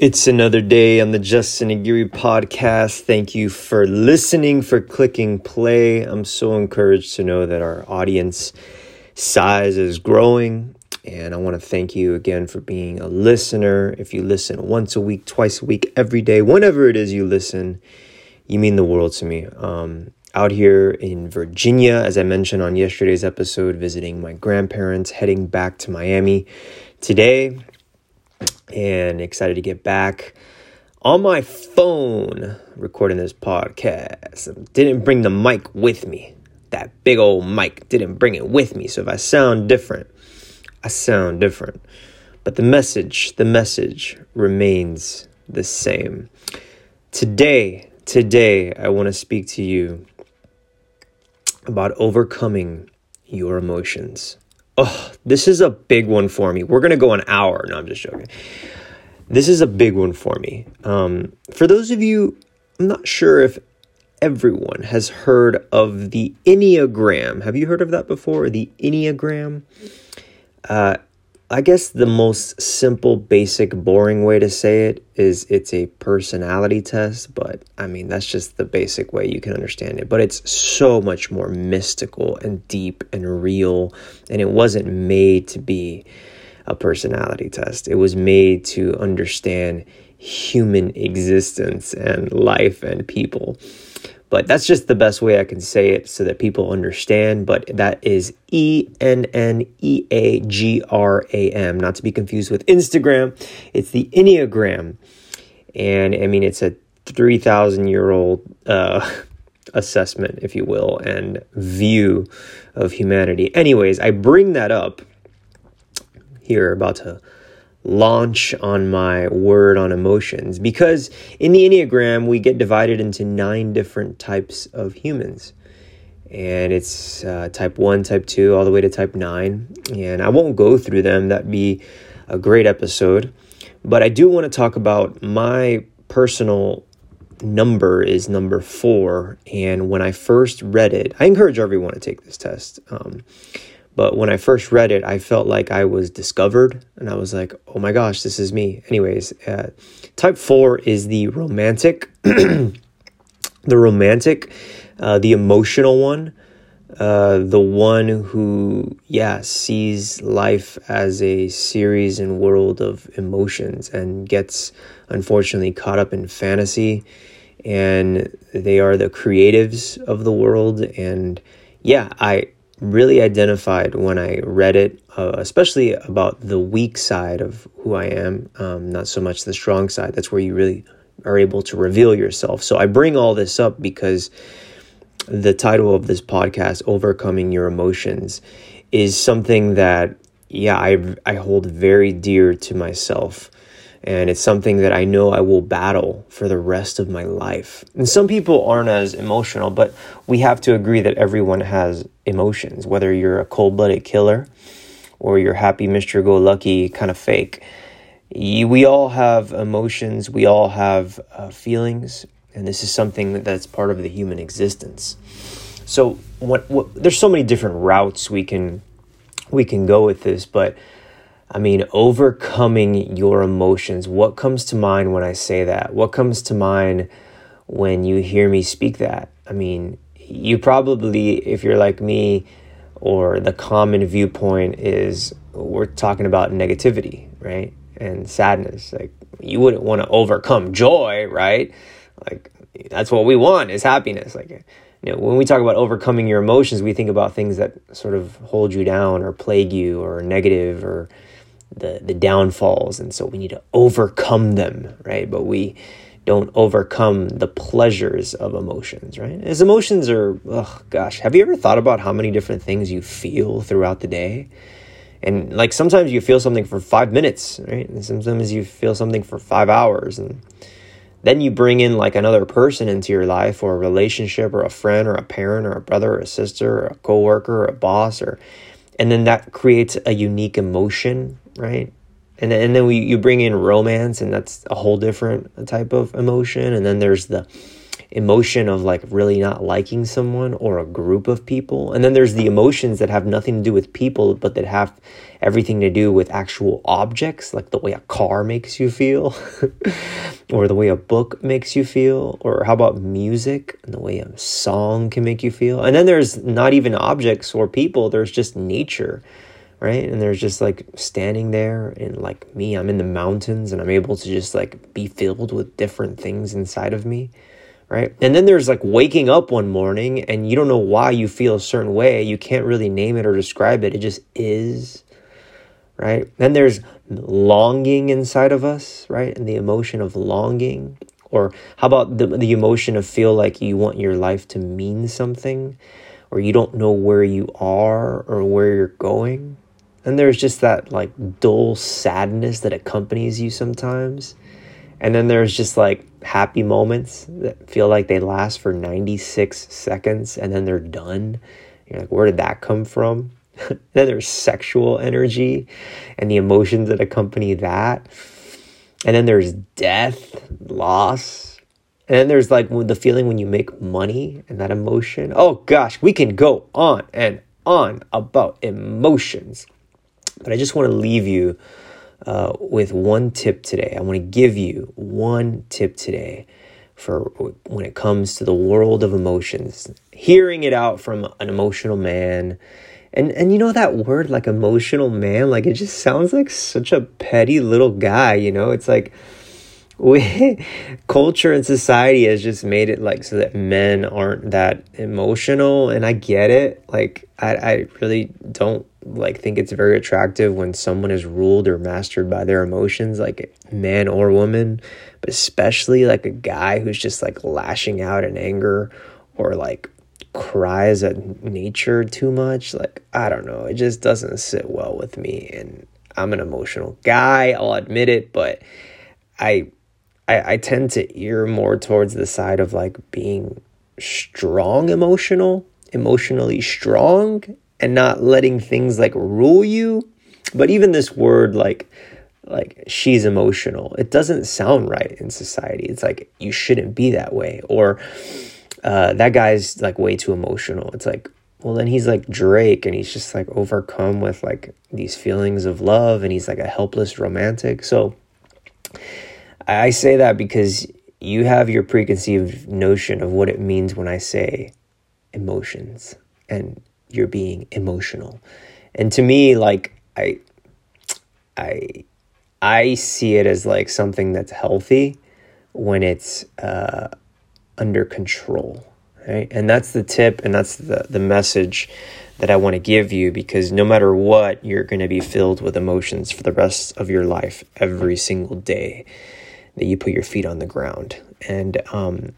It's another day on the Justin Aguirre podcast. Thank you for listening, for clicking play. I'm so encouraged to know that our audience size is growing. And I want to thank you again for being a listener. If you listen once a week, twice a week, every day, whenever it is you listen, you mean the world to me. Um, out here in Virginia, as I mentioned on yesterday's episode, visiting my grandparents, heading back to Miami today and excited to get back on my phone recording this podcast. Didn't bring the mic with me. That big old mic didn't bring it with me. So if I sound different, I sound different. But the message, the message remains the same. Today, today, I want to speak to you about overcoming your emotions. Oh, this is a big one for me. We're going to go an hour. No, I'm just joking. This is a big one for me. Um, for those of you, I'm not sure if everyone has heard of the Enneagram. Have you heard of that before? The Enneagram? Uh, I guess the most simple, basic, boring way to say it is it's a personality test, but I mean, that's just the basic way you can understand it. But it's so much more mystical and deep and real, and it wasn't made to be a personality test. It was made to understand human existence and life and people. But that's just the best way I can say it so that people understand. But that is E N N E A G R A M, not to be confused with Instagram. It's the Enneagram. And I mean, it's a 3,000 year old uh, assessment, if you will, and view of humanity. Anyways, I bring that up here, about to launch on my word on emotions because in the Enneagram, we get divided into nine different types of humans. And it's uh, type one, type two, all the way to type nine. And I won't go through them, that'd be a great episode. But I do want to talk about my personal number is number four. And when I first read it, I encourage everyone to take this test. Um, but when I first read it, I felt like I was discovered and I was like, oh my gosh, this is me. Anyways, uh, type four is the romantic, the romantic, uh, the emotional one, uh, the one who, yeah, sees life as a series and world of emotions and gets unfortunately caught up in fantasy. And they are the creatives of the world. And yeah, I, really identified when I read it, uh, especially about the weak side of who I am, um, not so much the strong side. That's where you really are able to reveal yourself. So I bring all this up because the title of this podcast, Overcoming Your Emotions, is something that, yeah, I, I hold very dear to myself and it's something that I know I will battle for the rest of my life. And some people aren't as emotional, but we have to agree that everyone has emotions, whether you're a cold blooded killer or you're happy, Mr. Go Lucky kind of fake. we all have emotions, we all have uh, feelings, and this is something that's part of the human existence. So, what, what, there's so many different routes we can we can go with this, but I mean, overcoming your emotions. What comes to mind when I say that? What comes to mind when you hear me speak that? I mean, you probably, if you're like me, or the common viewpoint is we're talking about negativity, right? And sadness. Like, you wouldn't want to overcome joy, right? Like, that's what we want is happiness. Like, you know, when we talk about overcoming your emotions, we think about things that sort of hold you down or plague you or negative or the the downfalls. And so we need to overcome them right? But we don't overcome the pleasures of emotions right? As emotions are oh gosh have you ever thought about how many different things you feel throughout the day? And like sometimes you feel something for five minutes right? And sometimes you feel something for five hours. And then you bring in like another person into your life or a relationship or a friend or a parent or a brother or a sister or a coworker or a boss or and then that creates a unique emotion right? And then, and then we you bring in romance, and that's a whole different type of emotion. And then there's the emotion of like really not liking someone or a group of people. And then there's the emotions that have nothing to do with people, but that have everything to do with actual objects, like the way a car makes you feel, or the way a book makes you feel, or how about music and the way a song can make you feel. And then there's not even objects or people, there's just nature right? And there's just like standing there and like me, I'm in the mountains and I'm able to just like be filled with different things inside of me right? And then there's like waking up one morning and you don't know why you feel a certain way. You can't really name it or describe it. It just is, right? Then there's longing inside of us, right? And the emotion of longing. Or how about the, the emotion of feel like you want your life to mean something or you don't know where you are or where you're going? And there's just that like dull sadness that accompanies you sometimes. And then there's just like happy moments that feel like they last for 96 seconds and then they're done. You're like, where did that come from? then there's sexual energy and the emotions that accompany that. And then there's death, loss. And then there's like the feeling when you make money and that emotion. Oh gosh, we can go on and on about emotions. But I just want to leave you uh, with one tip today. I want to give you one tip today for when it comes to the world of emotions. Hearing it out from an emotional man. And and you know that word like emotional man, like it just sounds like such a petty little guy, you know? It's like we culture and society has just made it like so that men aren't that emotional and i get it like i, I really don't like think it's very attractive when someone is ruled or mastered by their emotions like man or woman but especially like a guy who's just like lashing out in anger or like cries at nature too much like i don't know it just doesn't sit well with me and i'm an emotional guy i'll admit it but i I, I tend to ear more towards the side of like being strong emotional, emotionally strong, and not letting things like rule you. But even this word, like, like she's emotional, it doesn't sound right in society. It's like you shouldn't be that way, or uh, that guy's like way too emotional. It's like, well, then he's like Drake, and he's just like overcome with like these feelings of love, and he's like a helpless romantic. So I say that because you have your preconceived notion of what it means when I say emotions and you're being emotional. And to me, like I I I see it as like something that's healthy when it's uh, under control. Right? And that's the tip and that's the, the message that I want to give you because no matter what, you're going to be filled with emotions for the rest of your life every single day that you put your feet on the ground. And um,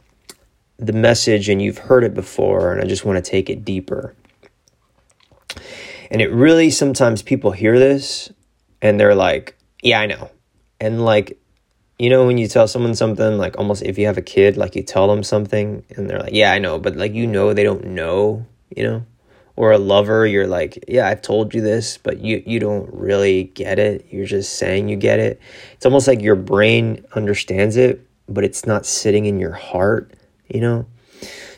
the message, and you've heard it before, and I just want to take it deeper. And it really sometimes people hear this and they're like, yeah, I know. And like, you know, when you tell someone something, like almost if you have a kid, like you tell them something and they're like, yeah, I know, but like, you know, they don't know, you know? or a lover you're like yeah i've told you this but you you don't really get it you're just saying you get it it's almost like your brain understands it but it's not sitting in your heart you know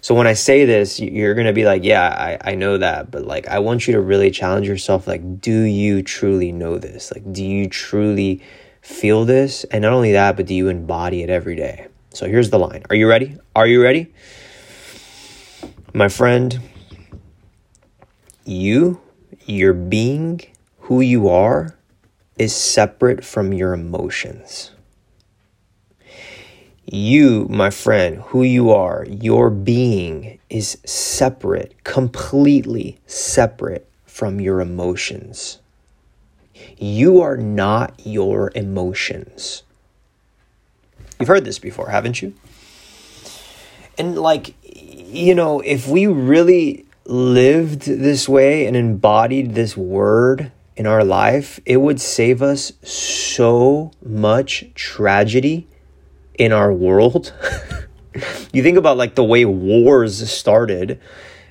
so when i say this you're gonna be like yeah i, I know that but like i want you to really challenge yourself like do you truly know this? Like do you truly feel this? And not only that but do you embody it every day? So here's the line. Are you ready? Are you ready? My friend you, your being, who you are, is separate from your emotions. You, my friend, who you are, your being is separate, completely separate from your emotions. You are not your emotions. You've heard this before, haven't you? And, like, you know, if we really lived this way and embodied this word in our life, it would save us so much tragedy in our world. you think about like the way wars started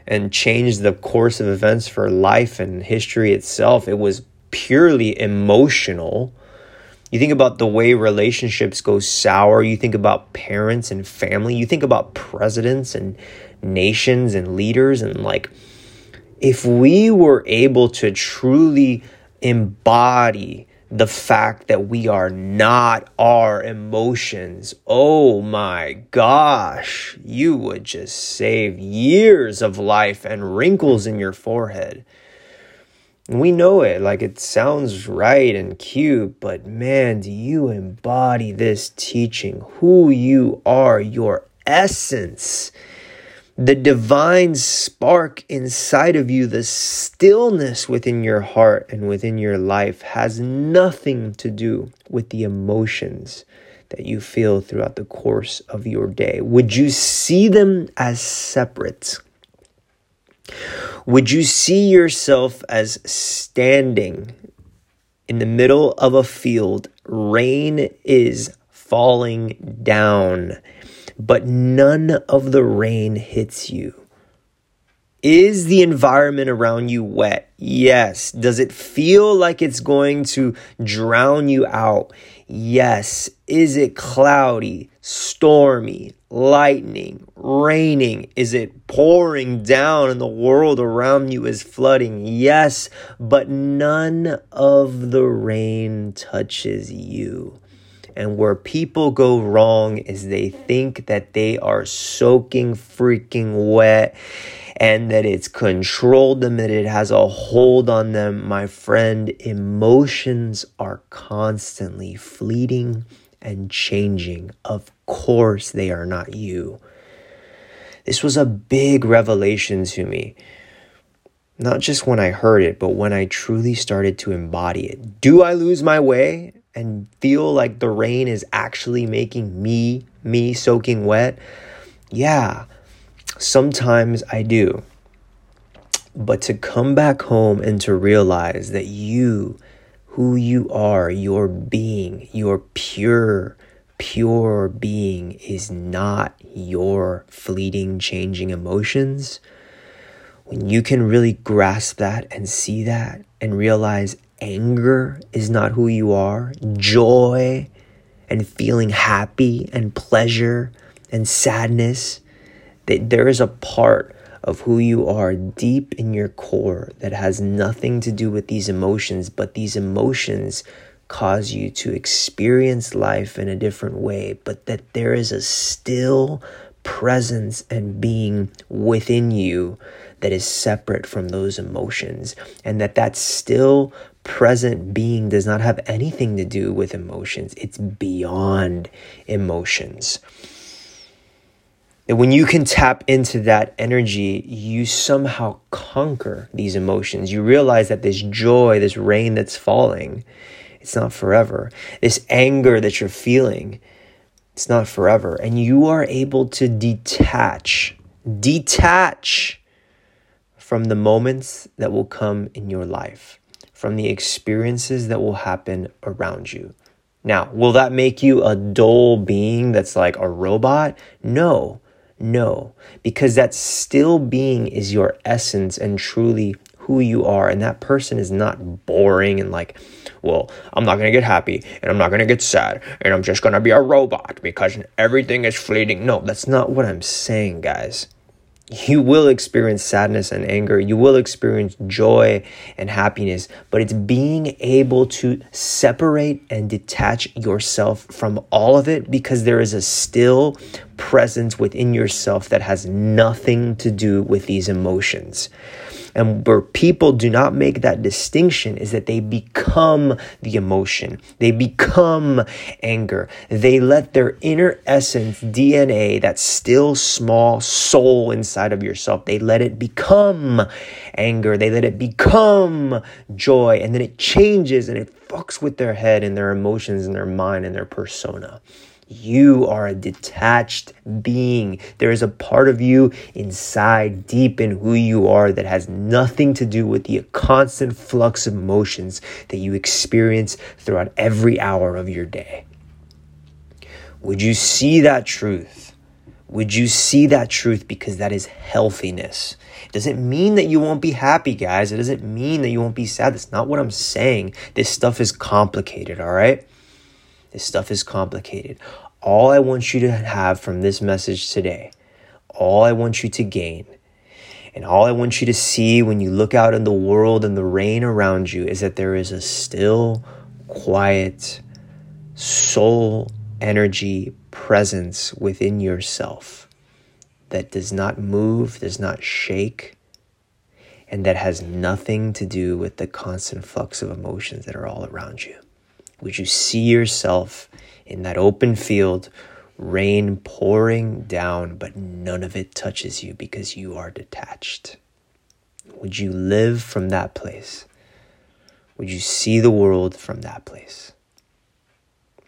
and changed the course of events for life and history itself, it was purely emotional. You think about the way relationships go sour. You think about parents and family. You think about presidents and nations and leaders. And like, if we were able to truly embody the fact that we are not our emotions, oh my gosh, you would just save years of life and wrinkles in your forehead. We know it, like it sounds right and cute, but man, do you embody this teaching? Who you are, your essence, the divine spark inside of you, the stillness within your heart and within your life has nothing to do with the emotions that you feel throughout the course of your day. Would you see them as separate? Would you see yourself as standing in the middle of a field? Rain is falling down, but none of the rain hits you. Is the environment around you wet? Yes. Does it feel like it's going to drown you out? Yes. Is it cloudy, stormy, lightning, raining? Is it pouring down and the world around you is flooding? Yes, but none of the rain touches you. And where people go wrong is they think that they are soaking freaking wet and that it's controlled them, that it has a hold on them. My friend, emotions are constantly fleeting and changing. Of course, they are not you. This was a big revelation to me. Not just when I heard it, but when I truly started to embody it. Do I lose my way and feel like the rain is actually making me, me soaking wet? Yeah, sometimes I do. But to come back home and to realize that you who you are, your being, your pure, pure being is not your fleeting, changing emotions. When you can really grasp that and see that and realize anger is not who you are, joy and feeling happy and pleasure and sadness, that there is a part of who you are deep in your core that has nothing to do with these emotions, but these emotions cause you to experience life in a different way, but that there is a still presence and being within you that is separate from those emotions, and that that still present being does not have anything to do with emotions, it's beyond emotions. And when you can tap into that energy, you somehow conquer these emotions. You realize that this joy, this rain that's falling, it's not forever. This anger that you're feeling, it's not forever. And you are able to detach, detach from the moments that will come in your life, from the experiences that will happen around you. Now, will that make you a dull being that's like a robot? No. No, because that still being is your essence and truly who you are. And that person is not boring and like, well, I'm not going to get happy and I'm not going to get sad and I'm just going to be a robot because everything is fleeting. No, that's not what I'm saying, guys you will experience sadness and anger. You will experience joy and happiness, but it's being able to separate and detach yourself from all of it because there is a still presence within yourself that has nothing to do with these emotions. And where people do not make that distinction is that they become the emotion. They become anger. They let their inner essence, DNA, that still small soul inside of yourself, they let it become anger. They let it become joy. And then it changes and it fucks with their head and their emotions and their mind and their persona. You are a detached being. There is a part of you inside, deep in who you are, that has nothing to do with the constant flux of emotions that you experience throughout every hour of your day. Would you see that truth? Would you see that truth because that is healthiness? It doesn't mean that you won't be happy, guys. It doesn't mean that you won't be sad. That's not what I'm saying. This stuff is complicated, all right? This stuff is complicated. All I want you to have from this message today, all I want you to gain, and all I want you to see when you look out in the world and the rain around you is that there is a still, quiet, soul energy presence within yourself that does not move, does not shake, and that has nothing to do with the constant flux of emotions that are all around you. Would you see yourself in that open field, rain pouring down, but none of it touches you because you are detached? Would you live from that place? Would you see the world from that place?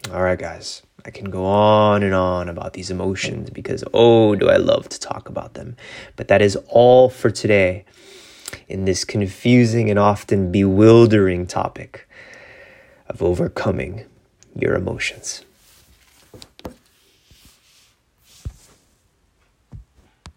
All right, guys. I can go on and on about these emotions because, oh, do I love to talk about them. But that is all for today in this confusing and often bewildering topic of overcoming your emotions.